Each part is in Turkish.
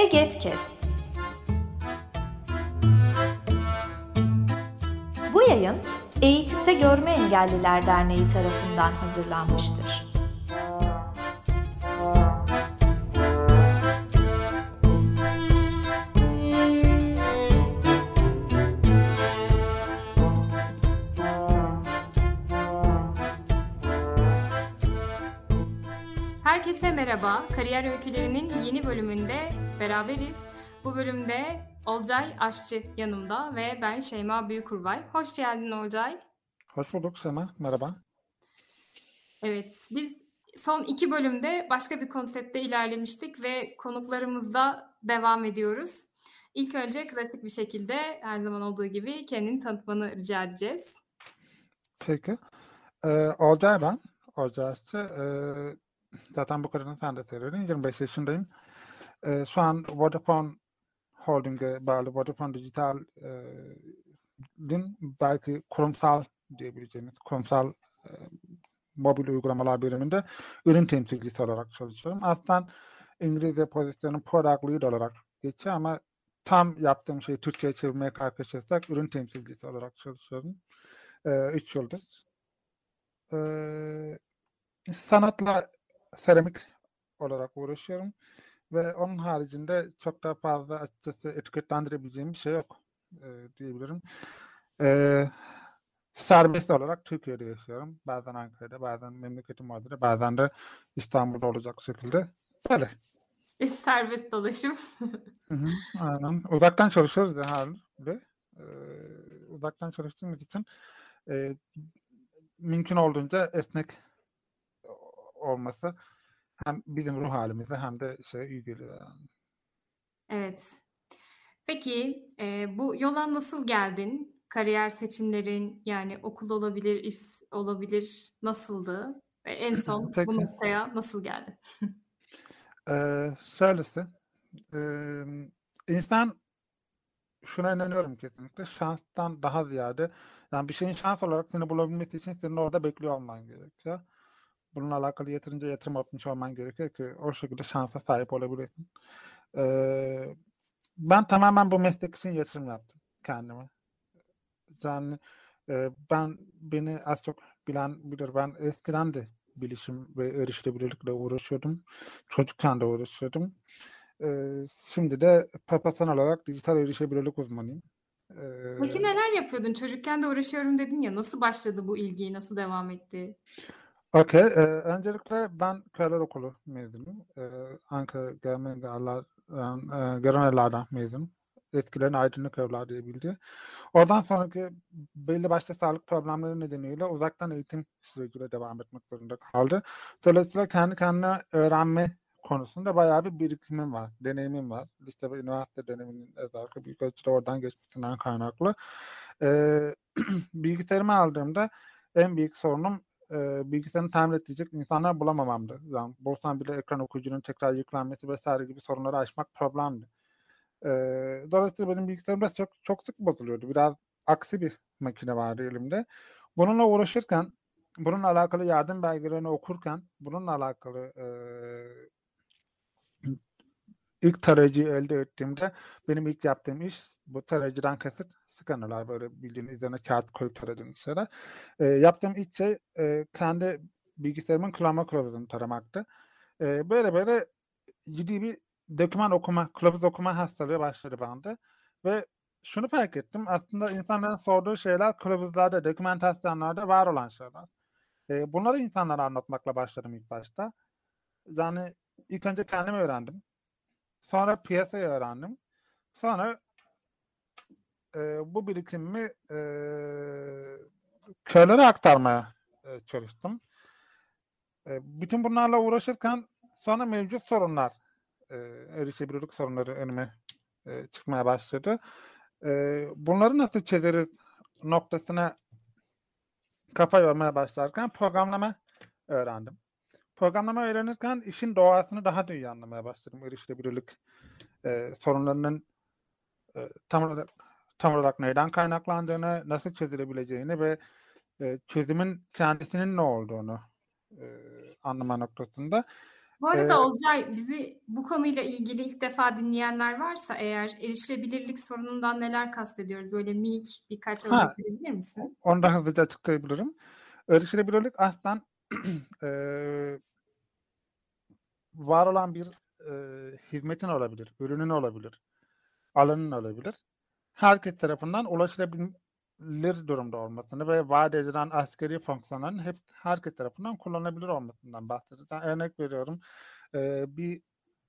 Egetkest. Bu yayın Eğitimde Görme Engelliler Derneği tarafından hazırlanmıştır. Herkese merhaba. Kariyer Öykülerinin yeni bölümünde beraberiz. Bu bölümde Olcay Aşçı yanımda ve ben Şeyma Büyükurbay. Hoş geldin Olcay. Hoş bulduk Sema. Merhaba. Evet, biz son iki bölümde başka bir konsepte ilerlemiştik ve konuklarımızda devam ediyoruz. İlk önce klasik bir şekilde her zaman olduğu gibi kendini tanıtmanı rica edeceğiz. Peki. Ee, Olcay ben. Olcay Aşçı. Ee, zaten bu kadının sen de söyledin. 25 yaşındayım. Ee, şu an Vodafone Holding'e bağlı Vodafone Digital e, din belki kurumsal diyebileceğimiz kurumsal e, mobil uygulamalar biriminde ürün temsilcisi olarak çalışıyorum. Aslında İngilizce pozisyonum product lead olarak geçiyor ama tam yaptığım şeyi Türkçe'ye çevirmeye kalkışırsak ürün temsilcisi olarak çalışıyorum. E, üç yıldız. E, sanatla seramik olarak uğraşıyorum. Ve onun haricinde çok da fazla açıkçası etiketlendirebileceğim bir şey yok e, diyebilirim. E, serbest olarak Türkiye'de yaşıyorum. Bazen Ankara'da, bazen memleketim orada, bazen de İstanbul'da olacak şekilde. Böyle. E, serbest dolaşım. hı hı, aynen. Uzaktan çalışıyoruz da halde. Ee, uzaktan çalıştığımız için e, mümkün olduğunca esnek olması hem bizim ruh halimize hem de şey iyi geliyor. Yani. Evet. Peki e, bu yola nasıl geldin? Kariyer seçimlerin yani okul olabilir, iş olabilir nasıldı? Ve en son bu noktaya nasıl geldin? Ee, şöylesi. Ee, insan şuna inanıyorum kesinlikle. Şanstan daha ziyade yani bir şeyin şans olarak seni bulabilmesi için senin orada bekliyor olman gerekiyor. Bununla alakalı yeterince yatırım yapmış olman gerekiyor ki o şekilde şansa sahip olabilirsin. Ee, ben tamamen bu meslek için yatırım yaptım kendime. Yani e, ben beni az çok bilen bilir. Ben eskiden de bilişim ve erişilebilirlikle uğraşıyordum. Çocukken de uğraşıyordum. Ee, şimdi de profesyonel olarak dijital erişebilirlik uzmanıyım. Ee, Peki neler yapıyordun? Çocukken de uğraşıyorum dedin ya. Nasıl başladı bu ilgi? Nasıl devam etti? Okey. Ee, öncelikle ben Köyler Okulu mezunum. Ee, Ankara Gelme Allah e, Göreneler'den mezunum. Etkilerin aydınlık diye bildi. Oradan sonraki belli başlı sağlık problemleri nedeniyle uzaktan eğitim süreciyle devam etmek zorunda kaldı. Dolayısıyla kendi kendine öğrenme konusunda bayağı bir birikimim var, deneyimim var. Lise ve üniversite döneminin özellikle büyük ölçüde oradan geçmesinden kaynaklı. Ee, bilgisayarımı aldığımda en büyük sorunum e, bilgisayarını tamir edecek insanlar bulamamamdı. Yani bulsam bile ekran okuyucunun tekrar yüklenmesi vesaire gibi sorunları aşmak problemdi. E, dolayısıyla benim bilgisayarım da çok, çok sık bozuluyordu. Biraz aksi bir makine vardı elimde. Bununla uğraşırken, bununla alakalı yardım belgelerini okurken, bununla alakalı e, ilk tarayıcıyı elde ettiğimde benim ilk yaptığım iş bu tarayıcıdan kasıt scannerlar böyle bildiğiniz üzerine kağıt koyup taradığınız şeyler. E, yaptığım ilk şey e, kendi bilgisayarımın kullanma kılavuzunu taramaktı. E, böyle böyle ciddi bir doküman okuma, kılavuz okuma hastalığı başladı bende. Ve şunu fark ettim. Aslında insanların sorduğu şeyler kılavuzlarda, dokümantasyonlarda var olan şeyler. E, bunları insanlara anlatmakla başladım ilk başta. Yani ilk önce kendim öğrendim. Sonra piyasayı öğrendim. Sonra e, bu birikimimi e, köylere aktarmaya e, çalıştım. E, bütün bunlarla uğraşırken sonra mevcut sorunlar, e, erişebilirlik sorunları önüme e, çıkmaya başladı. E, bunları nasıl çözeriz noktasına kafa yormaya başlarken programlama öğrendim. Programlama öğrenirken işin doğasını daha da iyi anlamaya başladım. Erişilebilirlik e, sorunlarının e, tam olarak tam olarak neyden kaynaklandığını, nasıl çözülebileceğini ve e, çözümün kendisinin ne olduğunu e, anlama noktasında Bu arada Ee, Olcay bizi bu konuyla ilgili ilk defa dinleyenler varsa eğer erişilebilirlik sorunundan neler kastediyoruz? Böyle minik birkaç örnek verebilir misin? Onu da hızlıca açıklayabilirim. Erişilebilirlik aslında eee, var olan bir eee, hizmetin olabilir, ürünün olabilir, alanın olabilir. Herkes tarafından ulaşılabilir durumda olmasını ve vaat edilen askeri fonksiyonların hep herkes tarafından kullanılabilir olmasından bahsediyoruz. Örnek veriyorum, eee, bir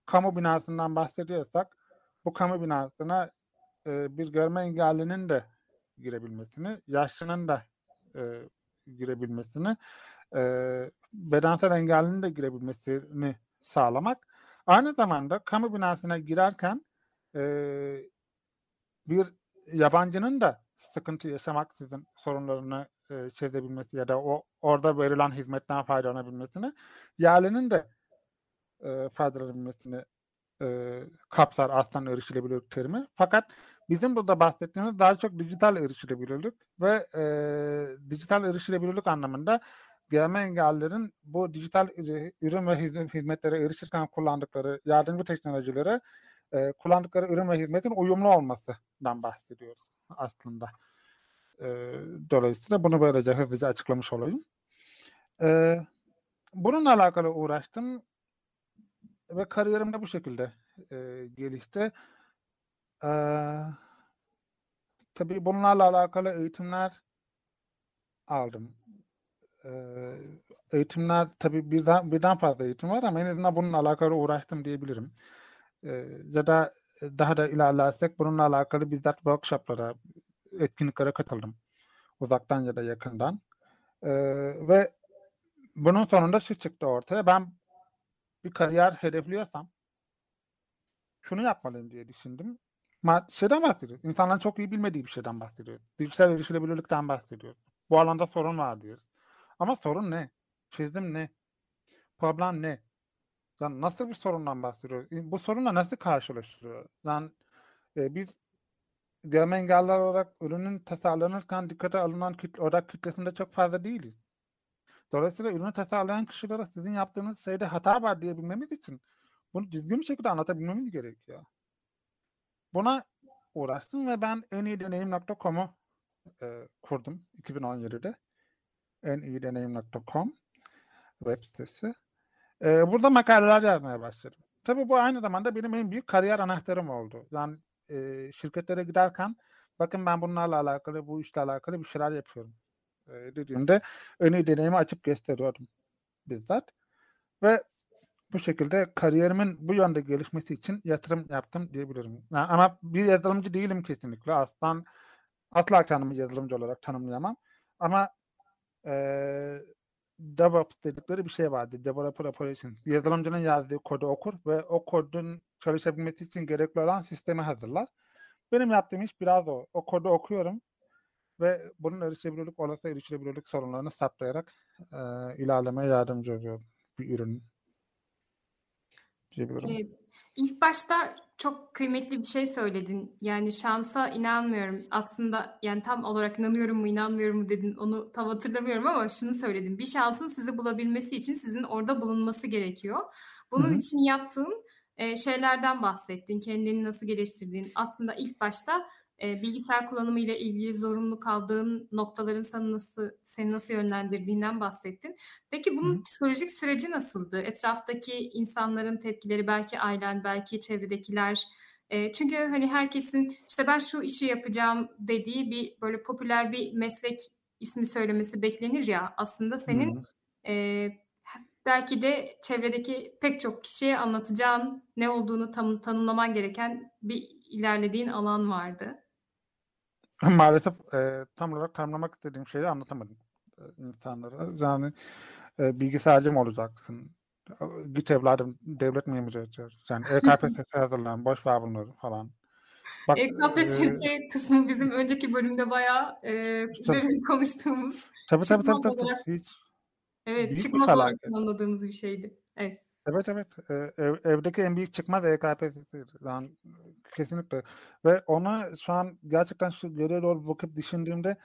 kamu binasından bahsediyorsak bu kamu binasına eee, bir görme engellinin de girebilmesini, yaşlının da eee, girebilmesini, eee, bedensel engellinin de girebilmesini sağlamak. Aynı zamanda kamu binasına girerken eee, bir yabancının da sıkıntı yaşamaksızın sorunlarını eee, çözebilmesi ya da o orada verilen hizmetten faydalanabilmesini, yerlinin de eee, faydalanabilmesini eee, kapsar aslında erişilebilirlik terimi. Fakat bizim burada bahsettiğimiz daha çok dijital erişilebilirlik ve eee, dijital erişilebilirlik anlamında görme engellilerin bu dijital ürü- ürün ve hizmet- hizmetlere erişirken kullandıkları yardımcı teknolojilere eee, kullandıkları ürün ve hizmetin uyumlu olmasından bahsediyoruz aslında. Eee, dolayısıyla bunu böylece hızlıca açıklamış olayım. Eee, bununla alakalı uğraştım ve kariyerim de bu şekilde eee, gelişti. Eee, tabii bunlarla alakalı eğitimler aldım. Eee, eğitimler tabii birden birden fazla eğitim var ama en azından bununla alakalı uğraştım diyebilirim. Ya da daha da ilerlersek bununla alakalı bizzat workshoplara, etkinliklere katıldım. Uzaktan ya da yakından. Eee, ve bunun sonunda şu çıktı ortaya. Ben bir kariyer hedefliyorsam şunu yapmalıyım diye düşündüm. Ma şeyden bahsediyoruz. İnsanların çok iyi bilmediği bir şeyden bahsediyoruz. Dijital erişilebilirlikten bahsediyoruz. Bu alanda sorun var diyoruz. Ama sorun ne? Çözüm ne? Problem ne? Yani nasıl bir sorundan bahsediyoruz? Bu sorunla nasıl karşılaşılıyor? Yani e, biz görme engelliler olarak ürünün tasarlanırken dikkate alınan kitle, odak kitlesinde çok fazla değiliz. Dolayısıyla ürünü tasarlayan kişilere sizin yaptığınız şeyde hata var diyebilmemiz için bunu düzgün bir şekilde anlatabilmemiz gerekiyor. Buna uğraştım ve ben en iyi deneyim.com'u e, kurdum 2017'de. En iyi deneyim.com web sitesi. E, burada makaleler yazmaya başladım. Tabii bu aynı zamanda benim en büyük kariyer anahtarım oldu. Yani e, şirketlere giderken bakın ben bunlarla alakalı, bu işle alakalı bir şeyler yapıyorum e, dediğimde iyi deneyimi açıp gösteriyordum bizzat. Ve bu şekilde kariyerimin bu yönde gelişmesi için yatırım yaptım diyebilirim. Yani ama bir yazılımcı değilim kesinlikle. Aslan asla kendimi yazılımcı olarak tanımlayamam. Ama eee DevOps dedikleri bir şey vardı. Developer Operations. Yazılımcının yazdığı kodu okur ve o kodun çalışabilmesi için gerekli olan sistemi hazırlar. Benim yaptığım iş biraz o. O kodu okuyorum ve bunun erişilebilirlik, olası erişilebilirlik sorunlarını saptayarak eee ilerlemeye yardımcı oluyor bir ürün. Ee, ilk başta çok kıymetli bir şey söyledin. Yani şansa inanmıyorum. Aslında yani tam olarak inanıyorum mu inanmıyorum mu dedin onu tam hatırlamıyorum ama şunu söyledin. Bir şansın sizi bulabilmesi için sizin orada bulunması gerekiyor. Bunun Hı hı. için yaptığın e, şeylerden bahsettin. Kendini nasıl geliştirdiğin. Aslında ilk başta e, bilgisayar kullanımı ile ilgili zorunlu kaldığın noktaların sana nasıl seni nasıl yönlendirdiğinden bahsettin. Peki bunun hı. psikolojik süreci nasıldı? Etraftaki insanların tepkileri, belki ailen, belki çevredekiler. E, çünkü hani herkesin işte ben şu işi yapacağım dediği bir böyle popüler bir meslek ismi söylemesi beklenir ya. Aslında senin Hı. e, belki de çevredeki pek çok kişiye anlatacağın ne olduğunu tam, tanımlaman gereken bir ilerlediğin alan vardı. Maalesef eee, tam olarak tanımlamak istediğim şeyi anlatamadım eee, insanlara. Yani eee, bilgisayarcı mı olacaksın? Git evladım devlet memuru olacağız. Yani EKPSS hazırlan, boş ver bunları falan. Bak E, eee, KPSS kısmı bizim önceki bölümde bayağı e, tabii üzerine konuştuğumuz tabii tabii tabii çıkmaz tabii olarak hiç evet bir çıkmaz olarak felaket. tanımladığımız bir şeydi. Evet. Evet evet Eee, ev, evdeki en büyük çıkmaz EKPSS'dir. Yani kesinlikle ve onu şu an gerçekten şu geriye doğru bakıp düşündüğümde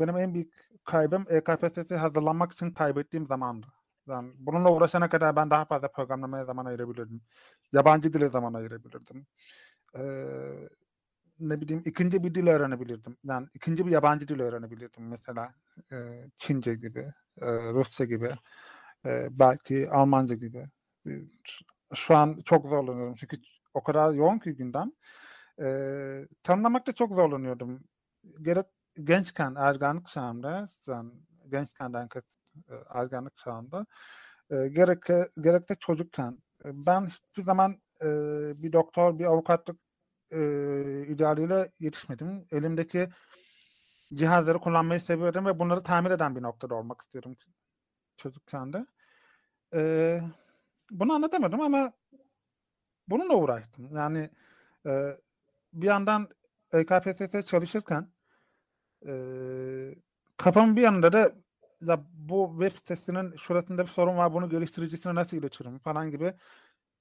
benim en büyük kaybım EKPSS'ye hazırlanmak için kaybettiğim zamandı. Yani bununla uğraşana kadar ben daha fazla programlamaya zaman ayırabilirdim. Yabancı dile zaman ayırabilirdim. Ee, ne bileyim ikinci bir dil öğrenebilirdim. Yani ikinci bir yabancı dil öğrenebilirdim. Mesela e, Çince gibi, e, Rusça gibi, e, belki Almanca gibi. Şu an çok zorlanıyorum çünkü o kadar yoğun ki gündem. E, tanımlamakta çok zorlanıyordum. Gerek gençken, ergenlik çağımda, yani gençkenden e, ergenlik çağında, e, gerek, gerek de çocukken. Ben hiçbir zaman e, bir doktor, bir avukatlık e, idealiyle yetişmedim. Elimdeki cihazları kullanmayı seviyorum ve bunları tamir eden bir noktada olmak istiyorum çocukken de. E, bunu anlatamadım ama bununla uğraştım. Yani e, bir yandan EKPSS çalışırken e, kafamın bir yanında da ya bu web sitesinin şurasında bir sorun var bunu geliştiricisine nasıl iletirim falan gibi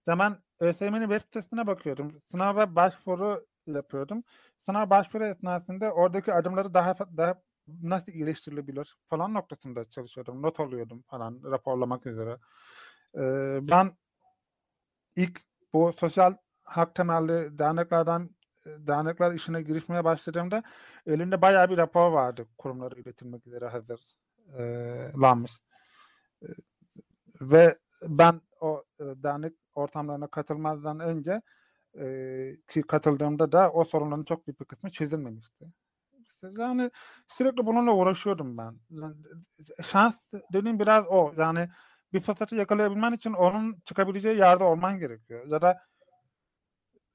zaman ÖSYM'nin web sitesine bakıyordum. Sınava başvuru yapıyordum. Sınav başvuru esnasında oradaki adımları daha daha nasıl iyileştirilebilir falan noktasında çalışıyordum. Not alıyordum falan raporlamak üzere. Ee, ben ilk bu sosyal hak temelli derneklerden dernekler işine girişmeye başladığımda elimde bayağı bir rapor vardı kurumlara iletilmek üzere hazırlanmış. E, ve ben o e, dernek ortamlarına katılmazdan önce e, ki katıldığımda da o sorunların çok büyük bir kısmı çözülmemişti. Yani sürekli bununla uğraşıyordum ben. Şans dediğim biraz o. Yani bir fırsatı yakalayabilmen için onun çıkabileceği yerde olman gerekiyor. Ya da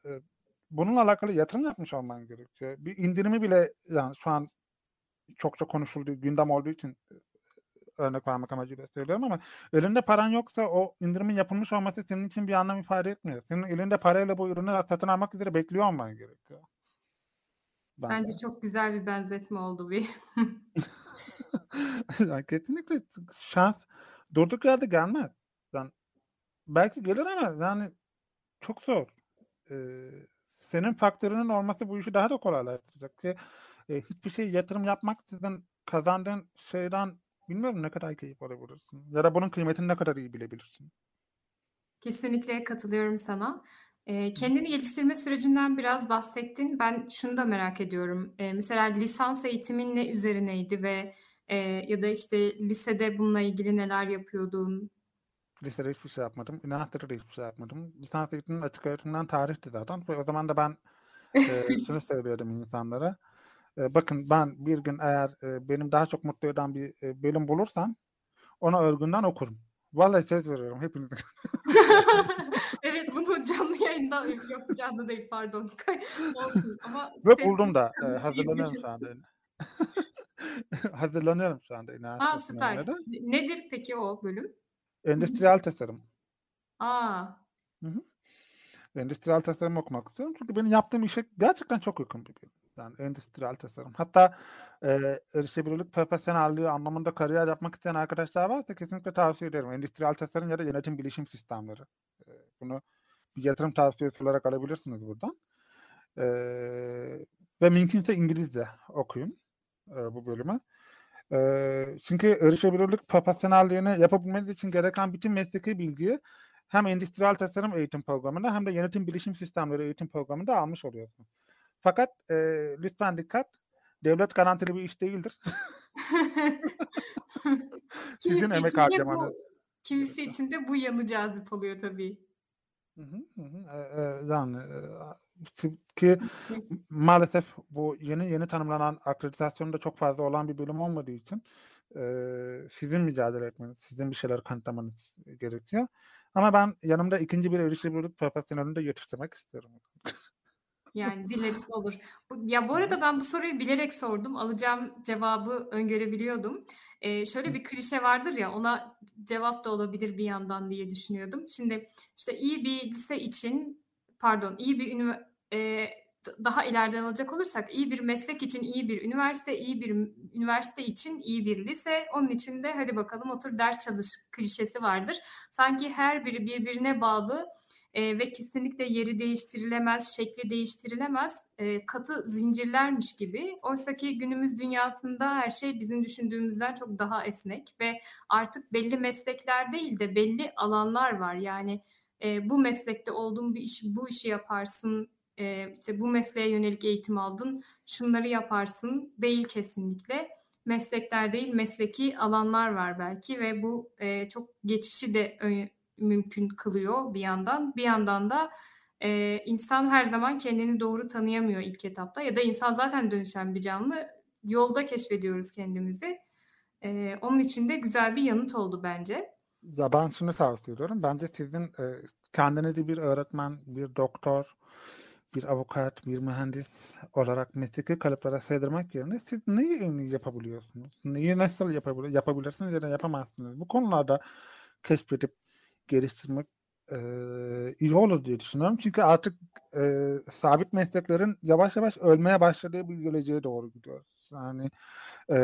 e, bununla alakalı yatırım yapmış olman gerekiyor. Bir indirimi bile yani şu an çok çok konuşulduğu gündem olduğu için örnek vermek amacıyla söylüyorum ama elinde paran yoksa o indirimin yapılmış olması senin için bir anlam ifade etmiyor. Senin elinde parayla bu ürünü satın almak üzere bekliyor olman gerekiyor. Ben Bence de. çok güzel bir benzetme oldu bir. yani kesinlikle şans durduk yerde gelmez. Yani belki gelir ama yani çok zor. Ee, senin faktörünün olması bu işi daha da kolaylaştıracak ki e, hiçbir şey yatırım yapmak sizin kazandığın şeyden bilmiyorum ne kadar keyif alabilirsin ya da bunun kıymetini ne kadar iyi bilebilirsin. Kesinlikle katılıyorum sana. E, kendini geliştirme sürecinden biraz bahsettin. Ben şunu da merak ediyorum. E, mesela lisans eğitimin ne üzerineydi ve e, ya da işte lisede bununla ilgili neler yapıyordun? Lisede hiçbir şey yapmadım. Üniversitede de hiçbir şey yapmadım. Lisans eğitiminin açık öğretimden tarihti zaten. O zaman da ben e, şunu söylüyordum insanlara. E, bakın ben bir gün eğer e, benim daha çok mutlu eden bir e, bölüm bulursam ona örgünden okurum. Vallahi söz veriyorum hepiniz. evet bunu canlı yayında yok canlı değil pardon. Olsun ama Ve buldum da e, hazırlanıyorum şu anda. hazırlanıyorum şu anda. Ha süper. Nedir peki o bölüm? Endüstriyel tasarım. Aa. Hı hı. Endüstriyel tasarım okumak istiyorum. Çünkü benim yaptığım işe gerçekten çok yakın bir bölüm. Yani endüstriyel tasarım. Hatta e, erişebilirlik profesyonelliği anlamında kariyer yapmak isteyen arkadaşlar varsa kesinlikle tavsiye ederim. Endüstriyel tasarım ya da yönetim bilişim sistemleri. E, bunu bir yatırım tavsiyesi olarak alabilirsiniz buradan. E, ve mümkünse İngilizce okuyun e, bu bölümü. E, çünkü erişebilirlik profesyonelliğini yapabilmeniz için gereken bütün mesleki bilgiyi hem endüstriyel tasarım eğitim programında hem de yönetim bilişim sistemleri eğitim programında almış oluyorsunuz. Fakat e, lütfen dikkat. Devlet garantili bir iş değildir. Sizin emek harcamanız. Kimisi için de bu yanı cazip oluyor tabii. Hı hı, hı. E, e, yani e, ki maalesef bu yeni yeni tanımlanan akreditasyonda çok fazla olan bir bölüm olmadığı için e, sizin mücadele etmeniz, sizin bir şeyler kanıtlamanız gerekiyor. Ama ben yanımda ikinci bir erişilebilirlik profesyonelini de yetiştirmek istiyorum. Yani dileriz olur. ya bu arada ben bu soruyu bilerek sordum. Alacağım cevabı öngörebiliyordum. Eee, şöyle bir klişe vardır ya ona cevap da olabilir bir yandan diye düşünüyordum. Şimdi işte iyi bir lise için pardon iyi bir ünivers daha ileriden alacak olursak iyi bir meslek için iyi bir üniversite, iyi bir üniversite için iyi bir lise. Onun için de hadi bakalım otur ders çalış klişesi vardır. Sanki her biri birbirine bağlı e, ve kesinlikle yeri değiştirilemez, şekli değiştirilemez e, katı zincirlermiş gibi. Oysa ki günümüz dünyasında her şey bizim düşündüğümüzden çok daha esnek ve artık belli meslekler değil de belli alanlar var. Yani e, bu meslekte olduğun bir iş, bu işi yaparsın, e, işte bu mesleğe yönelik eğitim aldın, şunları yaparsın değil kesinlikle. Meslekler değil, mesleki alanlar var belki ve bu e, çok geçişi de mümkün kılıyor bir yandan. Bir yandan da e, insan her zaman kendini doğru tanıyamıyor ilk etapta ya da insan zaten dönüşen bir canlı. Yolda keşfediyoruz kendimizi. E, onun için de güzel bir yanıt oldu bence. Ya ben şunu tavsiye ediyorum. Bence sizin e, kendinizi bir öğretmen, bir doktor, bir avukat, bir mühendis olarak mesleki kalıplara sığdırmak yerine siz neyi yapabiliyorsunuz? Neyi nasıl yapabilir, yapabilirsiniz ya da yapamazsınız? Bu konularda keşfedip geliştirmek e, iyi olur diye düşünüyorum. Çünkü artık e, sabit mesleklerin yavaş yavaş ölmeye başladığı bir geleceğe doğru gidiyoruz. Yani e,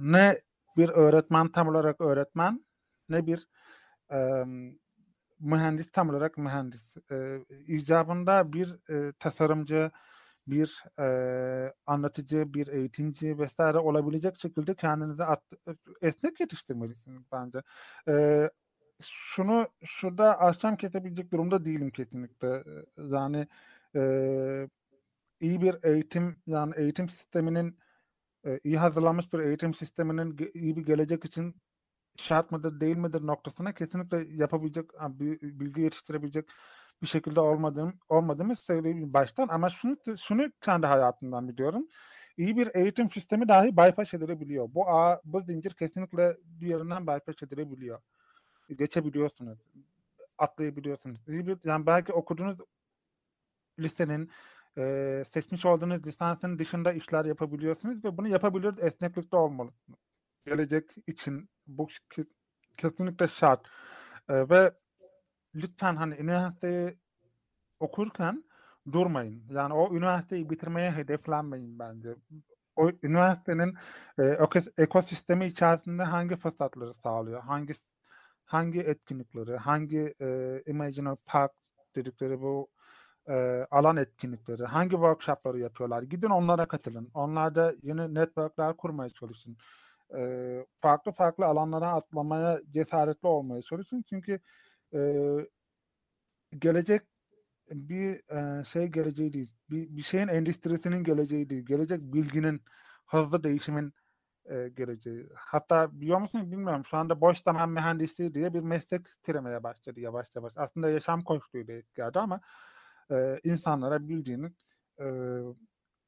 ne bir öğretmen tam olarak öğretmen ne bir e, mühendis tam olarak mühendis. E, icabında bir e, tasarımcı, bir e, anlatıcı, bir eğitimci vesaire olabilecek şekilde kendinizi at, esnek yetiştirmelisiniz bence. E, şunu şurada akşam kesebilecek durumda değilim kesinlikle. Yani e, iyi bir eğitim yani eğitim sisteminin e, iyi hazırlanmış bir eğitim sisteminin iyi bir gelecek için şart mıdır değil midir noktasına kesinlikle yapabilecek bilgi yetiştirebilecek bir şekilde olmadığım olmadığımı söyleyeyim baştan ama şunu şunu kendi hayatımdan biliyorum. İyi bir eğitim sistemi dahi bypass edilebiliyor. Bu ağ, bu zincir kesinlikle bir yerinden bypass edilebiliyor. Geçebiliyorsunuz. Atlayabiliyorsunuz. İyi bir, yani belki okuduğunuz lisenin e, seçmiş olduğunuz lisansın dışında işler yapabiliyorsunuz ve bunu yapabiliyoruz esneklikte olmalı. Gelecek için bu kesinlikle şart. E, ve lütfen hani üniversiteyi okurken durmayın. Yani o üniversiteyi bitirmeye hedeflenmeyin bence. O üniversitenin e, ekosistemi içerisinde hangi fırsatları sağlıyor? Hangi hangi etkinlikleri, hangi e, Imaginary Park dedikleri bu e, alan etkinlikleri, hangi workshopları yapıyorlar? Gidin onlara katılın. Onlarda yeni networkler kurmaya çalışın. E, farklı farklı alanlara atlamaya cesaretli olmaya çalışın. Çünkü e, gelecek bir e, şey geleceği değil. Bir, bir şeyin endüstrisinin geleceği değil. Gelecek bilginin, hızlı değişimin e, geleceği. Hatta biliyor musun bilmiyorum şu anda boş zaman mühendisliği diye bir meslek türemeye başladı yavaş yavaş. Aslında yaşam koçluğuyla etkiledi ama insanlara bildiğiniz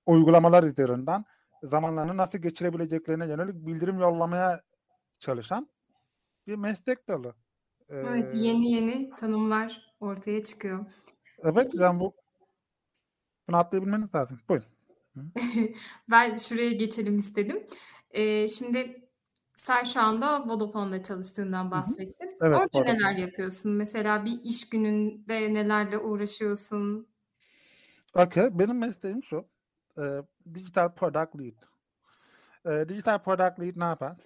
uygulamalar üzerinden zamanlarını nasıl geçirebileceklerine yönelik bildirim yollamaya çalışan bir meslek dalı. Ee, evet yeni yeni tanımlar ortaya çıkıyor. Evet yani bu bunu atlayabilmeniz lazım. Buyurun. ben şuraya geçelim istedim. Ee, şimdi sen şu anda Vodafone'da çalıştığından bahsettin. Evet, Orada Vodafone. neler yapıyorsun? Mesela bir iş gününde nelerle uğraşıyorsun? Okay, benim mesleğim şu. E, digital Product Lead. E, digital Product Lead ne yapar?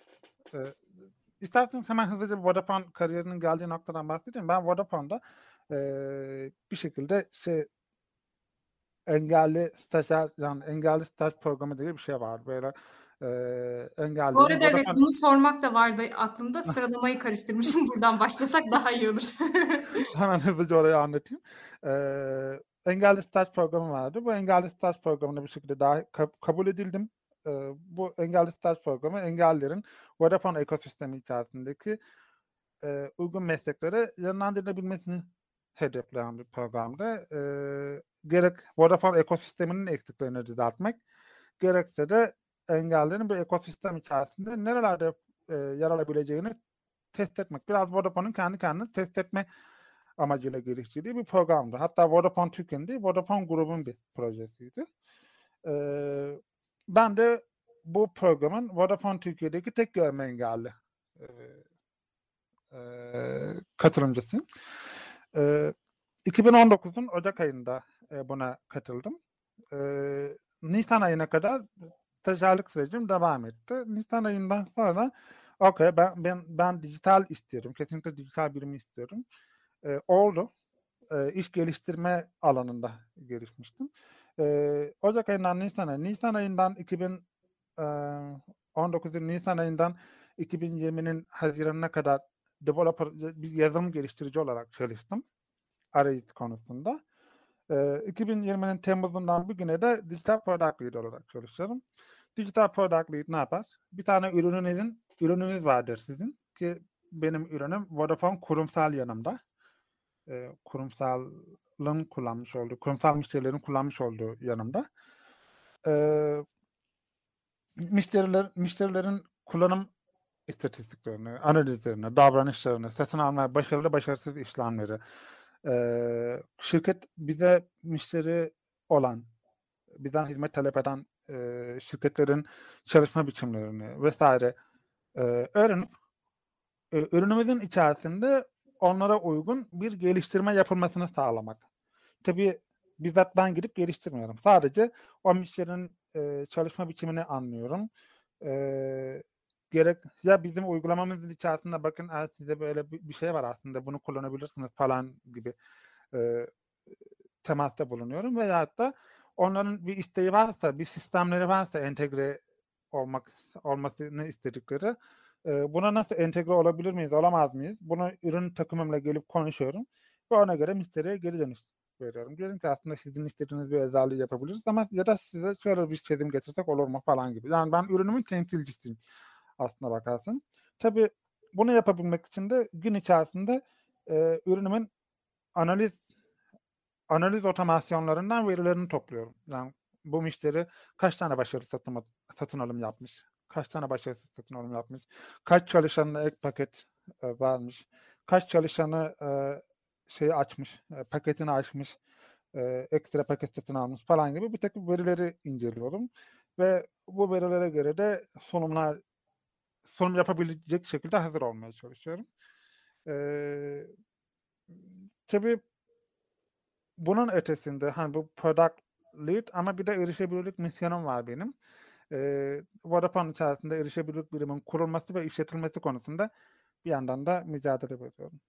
E, isterseniz hemen hızlıca Vodafone kariyerinin geldiği noktadan bahsedeyim. Ben Vodafone'da e, bir şekilde şey engelli stajyer yani engelli staj programı diye bir şey var. Böyle e, engelli. Bu arada evet bunu sormak da vardı aklımda. Sıralamayı karıştırmışım. Buradan başlasak daha iyi olur. Hemen hızlıca orayı anlatayım. E, engelli staj programı vardı. Bu engelli staj programına bir şekilde daha kabul edildim. E, bu engelli staj programı engellilerin Vodafone ekosistemi içerisindeki e, uygun mesleklere yönlendirilebilmesini hedefleyen bir programda. E, gerek Vodafone ekosisteminin eksiklerini düzeltmek, gerekse de engellerin bir ekosistem içerisinde nerelerde e, yer alabileceğini test etmek. Biraz Vodafone'un kendi kendini test etme amacıyla geliştirdiği bir programdı. Hatta Vodafone Türkiye'nin Vodafone grubun bir projesiydi. E, ben de bu programın Vodafone Türkiye'deki tek görme engelli e, e, katılımcısıyım. E, 2019'un Ocak ayında e, buna katıldım. E, Nisan ayına kadar stajyerlik sürecim devam etti. Nisan ayından sonra okey ben, ben, ben dijital istiyorum. Kesinlikle dijital birimi istiyorum. E, oldu. e, iş geliştirme alanında gelişmiştim. E, Ocak ayından Nisan ayı, Nisan ayından 2000 e, 19 Nisan ayından 2020'nin Haziran'ına kadar developer bir yazılım geliştirici olarak çalıştım. Arayüz konusunda. E, 2020'nin Temmuz'undan bugüne de Digital Product Lead olarak çalışıyorum. Digital Product Lead ne yapar? Bir tane ürününüzün ürününüz vardır sizin ki benim ürünüm Vodafone kurumsal yanımda. E, kurumsalın kullanmış olduğu, kurumsal müşterilerin kullanmış olduğu yanımda. E, müşteriler, müşterilerin kullanım istatistiklerini, analizlerini, davranışlarını, satın alma, başarılı başarısız işlemleri, e, şirket bize müşteri olan, bizden hizmet talep eden e, şirketlerin çalışma biçimlerini vesaire e, öğrenip e, ürünümüzün içerisinde onlara uygun bir geliştirme yapılmasını sağlamak. Tabii bizzat ben gidip geliştirmiyorum. Sadece o müşterinin e, çalışma biçimini anlıyorum. E, gerek ya bizim uygulamamızın içerisinde bakın size böyle bir, şey var aslında bunu kullanabilirsiniz falan gibi e, temasta bulunuyorum veya da onların bir isteği varsa, bir sistemleri varsa entegre olmak olmasını istedikleri e, buna nasıl entegre olabilir miyiz, olamaz mıyız? Bunu ürün takımımla gelip konuşuyorum ve ona göre müşteriye geri dönüş veriyorum. Diyorum ki aslında sizin istediğiniz bir özelliği yapabiliriz ama ya da size şöyle bir çözüm getirsek olur mu falan gibi. Yani ben ürünümün temsilcisiyim aslına bakarsın. Tabii bunu yapabilmek için de gün içerisinde e, ürünümün analiz analiz otomasyonlarından verilerini topluyorum. Yani bu müşteri kaç tane başarılı satın, satın alım yapmış, kaç tane başarısız satın alım yapmış, kaç çalışanına ek paket e, vermiş, kaç çalışanı e, şeyi açmış, e, paketini açmış, e, ekstra paket satın almış falan gibi bir takım verileri inceliyorum. Ve bu verilere göre de sunumlar sunum yapabilecek şekilde hazır olmaya çalışıyorum. Ee, tabii bunun ötesinde hani bu product lead ama bir de erişebilirlik misyonum var benim. Ee, Vodafone içerisinde erişebilirlik birimin kurulması ve işletilmesi konusunda bir yandan da mücadele veriyorum.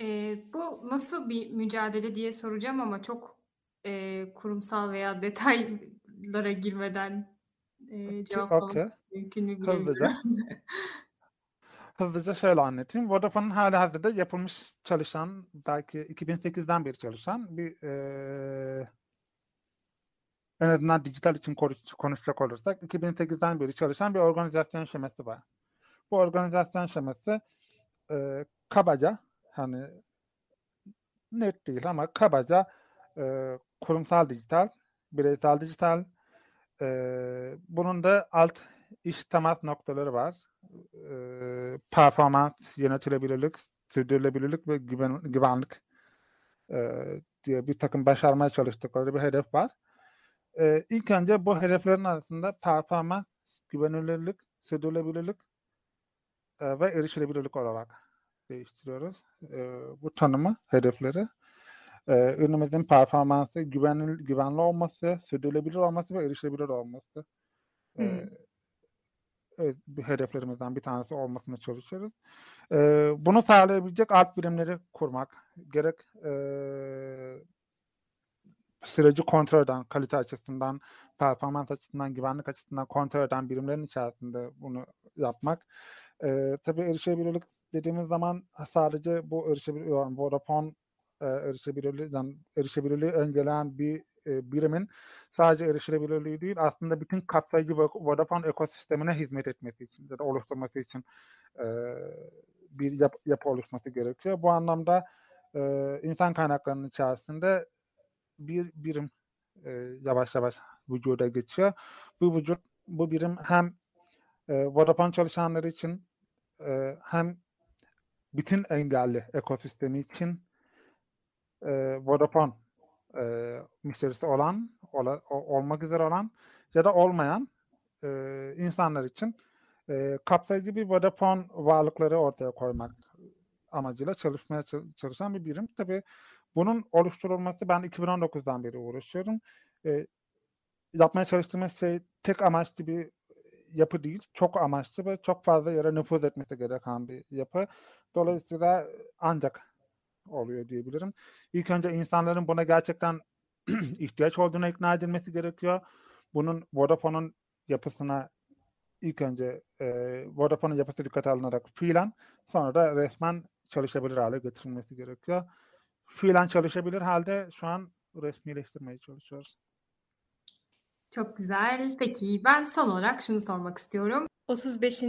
Ee, bu nasıl bir mücadele diye soracağım ama çok e, kurumsal veya detaylara girmeden e, cevaplamak Okay. mümkün mü Hızlıca. Hızlıca şöyle anlatayım. Vodafone'un hali hazırda yapılmış çalışan, belki 2008'den beri çalışan bir en azından dijital için konuş- konuşacak olursak 2008'den beri çalışan bir organizasyon şeması var. Bu organizasyon şeması eee, kabaca hani net değil ama kabaca eee, kurumsal dijital, bireysel dijital, eee, bunun da alt iş temas noktaları var. Eee, performans, yönetilebilirlik, sürdürülebilirlik ve güven, güvenlik eee, diye bir takım başarmaya çalıştıkları bir hedef var. Eee ilk önce bu hedeflerin arasında performans, güvenilirlik, sürdürülebilirlik eee, ve erişilebilirlik olarak değiştiriyoruz. Eee, bu tanımı, hedefleri. Eee ürünümüzün performansı, güvenli, güvenli olması, sürdürülebilir olması ve erişilebilir olması. Hmm. Evet, bir hedeflerimizden bir tanesi olmasına çalışıyoruz. Eee, bunu sağlayabilecek alt birimleri kurmak, gerek eee, süreci kontrol eden, kalite açısından, performans açısından, güvenlik açısından kontrol eden birimlerin içerisinde bunu yapmak. Eee tabii erişebilirlik dediğimiz zaman sadece bu erişebilirlik, yani Vodafone eee, erişebilirliği, erişebilirliği engelleyen bir eee, birimin sadece erişilebilirliği değil, aslında bütün kapsayıcı Vodafone ekosistemine hizmet etmesi için ya da oluşturması için eee, bir yap, yapı oluşması gerekiyor. Bu anlamda eee, insan kaynaklarının içerisinde bir birim eee, yavaş yavaş vücuda geçiyor. Bu vücut, bu birim hem eee, Vodafone çalışanları için eee, hem bütün engelli ekosistemi için eee, Vodafone eee, müşterisi olan, ola- olmak üzere olan ya da olmayan eee, insanlar için eee, kapsayıcı bir Vodafone varlıkları ortaya koymak amacıyla çalışmaya çal- çalışan bir birim. Tabii bunun oluşturulması ben 2019'dan beri uğraşıyorum. Eee, yapmaya çalıştığımız şey tek amaçlı bir yapı değil, çok amaçlı ve çok fazla yere nüfuz etmesi gereken bir yapı. Dolayısıyla ancak oluyor diyebilirim. İlk önce insanların buna gerçekten ihtiyaç olduğuna ikna edilmesi gerekiyor. Bunun Vodafone'un yapısına ilk önce e, Vodafone'un yapısı dikkate alınarak fiilen sonra da resmen çalışabilir hale getirilmesi gerekiyor. Fiilen çalışabilir halde şu an resmileştirmeye çalışıyoruz. Çok güzel. Peki ben son olarak şunu sormak istiyorum. 35.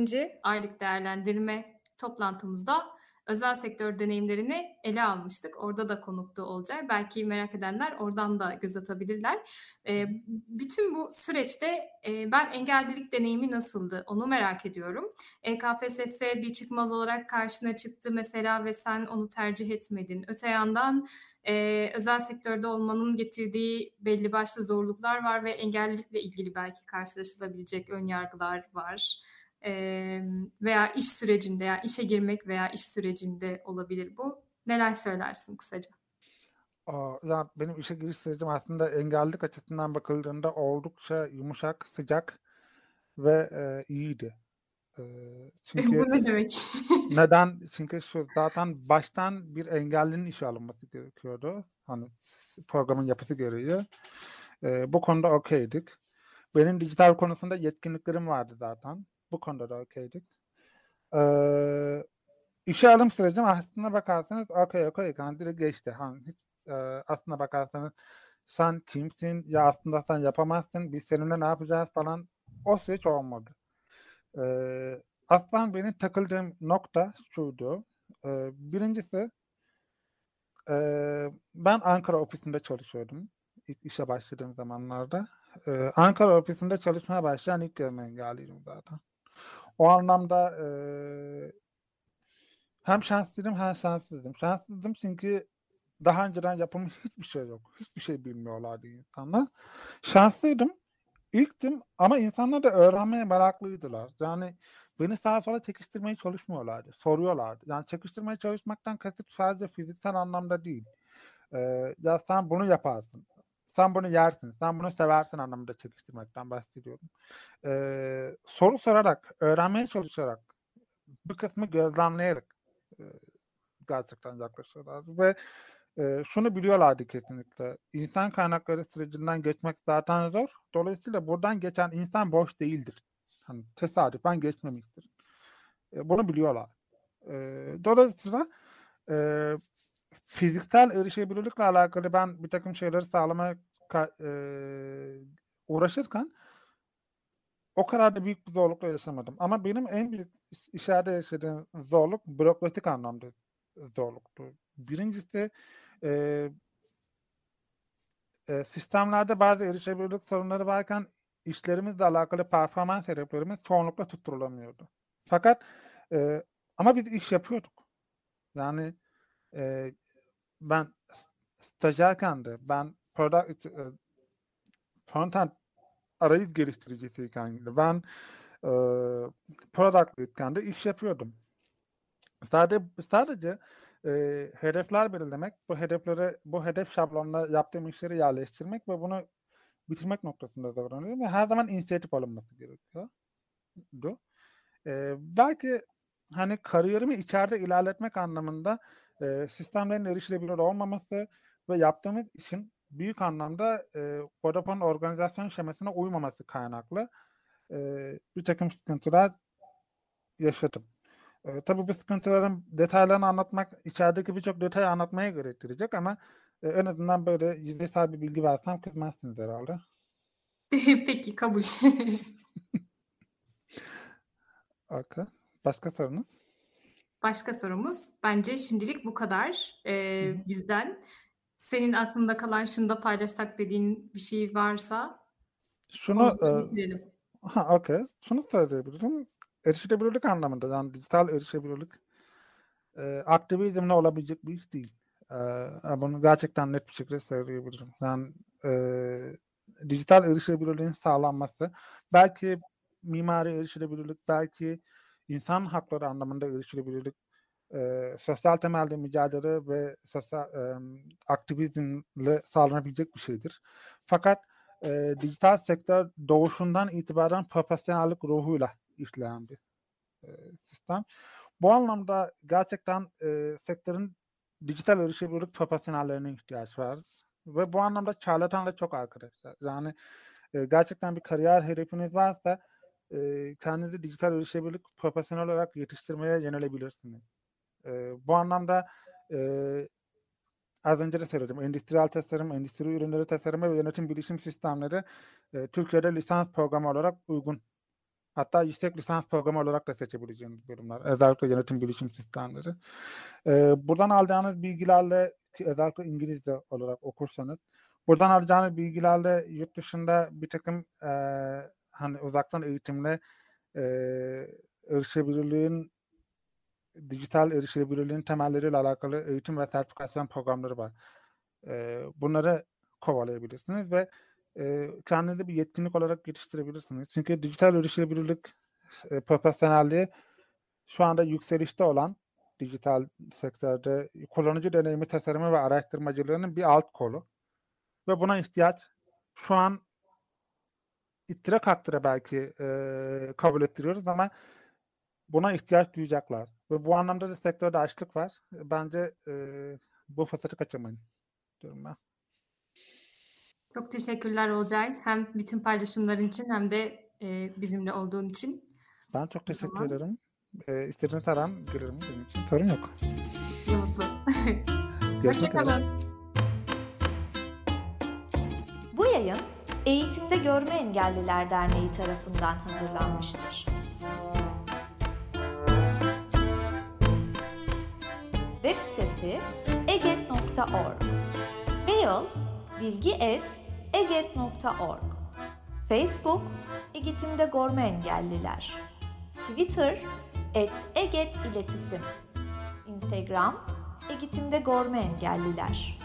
aylık değerlendirme toplantımızda özel sektör deneyimlerini ele almıştık. Orada da konuktu olacak. Belki merak edenler oradan da göz atabilirler. E, bütün bu süreçte e, ben engellilik deneyimi nasıldı onu merak ediyorum. E, KPSS bir çıkmaz olarak karşına çıktı mesela ve sen onu tercih etmedin. Öte yandan e, özel sektörde olmanın getirdiği belli başlı zorluklar var ve engellilikle ilgili belki karşılaşılabilecek ön yargılar var e, veya iş sürecinde ya yani işe girmek veya iş sürecinde olabilir bu. Neler söylersin kısaca? Ya benim işe giriş sürecim aslında engellilik açısından bakıldığında oldukça yumuşak, sıcak ve e, iyiydi. E, çünkü Bu ne demek? neden? Çünkü şu zaten baştan bir engellinin işe alınması gerekiyordu. Hani programın yapısı gereği. E, bu konuda okeydik. Benim dijital konusunda yetkinliklerim vardı zaten. Bu konuda da okeydik. Ee, işe alım sürecim aslında bakarsanız okey okey yani direkt geçti. Hani hiç e, aslında bakarsanız sen kimsin ya aslında sen yapamazsın biz seninle ne yapacağız falan o süreç olmadı. Ee, aslında benim takıldığım nokta şuydu. Ee, birincisi e, ben Ankara ofisinde çalışıyordum. İlk işe başladığım zamanlarda. Ee, Ankara ofisinde çalışmaya başlayan ilk görme engelliydim zaten. O anlamda e, hem şanslıydım hem şanssızdım. Şanssızdım çünkü daha önceden yapılmış hiçbir şey yok. Hiçbir şey bilmiyorlardı insanlar. Şanslıydım. İlktim ama insanlar da öğrenmeye meraklıydılar. Yani beni sağa sola çekiştirmeye çalışmıyorlardı. Soruyorlardı. Yani çekiştirmeye çalışmaktan kasıt sadece fiziksel anlamda değil. Ee, ya sen bunu yaparsın sen bunu yersin, sen bunu seversin anlamında çekiştirmekten bahsediyorum. Ee, soru sorarak, öğrenmeye çalışarak, bir kısmı gözlemleyerek e, gerçekten yaklaşıyorlar. Ve e, şunu biliyorlardı kesinlikle. İnsan kaynakları sürecinden geçmek zaten zor. Dolayısıyla buradan geçen insan boş değildir. Hani tesadüfen geçmemiştir. E, bunu biliyorlar. E, dolayısıyla e, fiziksel erişebilirlikle alakalı ben bir takım şeyleri sağlamaya e, uğraşırken o kadar da büyük bir zorlukla yaşamadım. Ama benim en büyük işarede yaşadığım zorluk bürokratik anlamda zorluktu. Birincisi e, e, sistemlerde bazı erişebilirlik sorunları varken işlerimizle alakalı performans hedeflerimiz çoğunlukla tutturulamıyordu. Fakat e, ama biz iş yapıyorduk. Yani e, ben stajyerken de ben product e, content arayüz geliştiricisiyken ben e, product lead'ken de iş yapıyordum. Sadece sadece e, hedefler belirlemek, bu hedefleri, bu hedef şablonuna yaptığım işleri yerleştirmek ve bunu bitirmek noktasında davranıyorum ve her zaman inisiyatif alınması gerekiyor. E, belki hani kariyerimi içeride ilerletmek anlamında e, sistemlerin erişilebilir olmaması ve yaptığımız işin büyük anlamda e, Vodafone organizasyon şemasına uymaması kaynaklı e, bir takım sıkıntılar yaşadım. E, tabii bu sıkıntıların detaylarını anlatmak içerideki birçok detayı anlatmaya gerektirecek ama e, en azından böyle yüzeysel bir bilgi versem kızmazsınız herhalde. Peki kabul. okay. Başka sorunuz? Başka sorumuz bence şimdilik bu kadar ee, bizden. Senin aklında kalan şunu da paylaşsak dediğin bir şey varsa şunu e, ha okey. Şunu söyleyebilirim. Erişilebilirlik anlamında yani dijital erişilebilirlik e, aktivizmle olabilecek bir iş değil. E, bunu gerçekten net bir şekilde söyleyebilirim. Yani e, dijital erişilebilirliğin sağlanması belki mimari erişilebilirlik, belki insan hakları anlamında erişilebilirlik e, sosyal temelde mücadele ve sosyal e, aktivizmle sağlanabilecek bir şeydir. Fakat e, dijital sektör doğuşundan itibaren profesyonellik ruhuyla işleyen bir e, sistem. Bu anlamda gerçekten e, sektörün dijital erişebilirlik profesyonellerine ihtiyaç var. Ve bu anlamda Charlatan'la çok arkadaşlar. Yani e, gerçekten bir kariyer hedefiniz varsa e, kendinizi dijital erişebilirlik profesyonel olarak yetiştirmeye yönelebilirsiniz. E, bu anlamda e, az önce de söyledim. Endüstriyel tasarım, endüstri ürünleri tasarımı ve yönetim bilişim sistemleri e, Türkiye'de lisans programı olarak uygun. Hatta yüksek lisans programı olarak da seçebileceğiniz bölümler. Özellikle yönetim bilişim sistemleri. E, buradan alacağınız bilgilerle özellikle İngilizce olarak okursanız buradan alacağınız bilgilerle yurt dışında bir takım e, hani uzaktan eğitimle e, erişebilirliğin dijital erişilebilirliğin temelleriyle alakalı eğitim ve sertifikasyon programları var. E, bunları kovalayabilirsiniz ve e, kendinizi bir yetkinlik olarak geliştirebilirsiniz. Çünkü dijital erişilebilirlik e, profesyonelliği şu anda yükselişte olan dijital sektörde kullanıcı deneyimi tasarımı ve araştırmacılığının bir alt kolu. Ve buna ihtiyaç şu an ittire kaktıra belki e, kabul ettiriyoruz ama buna ihtiyaç duyacaklar. Ve bu anlamda da sektörde açlık var. Bence e, bu fırsatı kaçırmayın diyorum ben. Çok teşekkürler Olcay. Hem bütün paylaşımların için hem de e, bizimle olduğun için. Ben çok teşekkür zaman- ederim. E, istediğiniz an girerim. Benim için sorun yok. Ne mutlu. Görüşmek üzere. Hoşçakalın. Bu yayın Eğitimde Görme Engelliler Derneği tarafından hazırlanmıştır. Web sitesi eget.org Mail bilgi.eget.org Facebook Eğitimde Görme Engelliler. Twitter et Eget İletisim. Instagram Eğitimde Görme Engelliler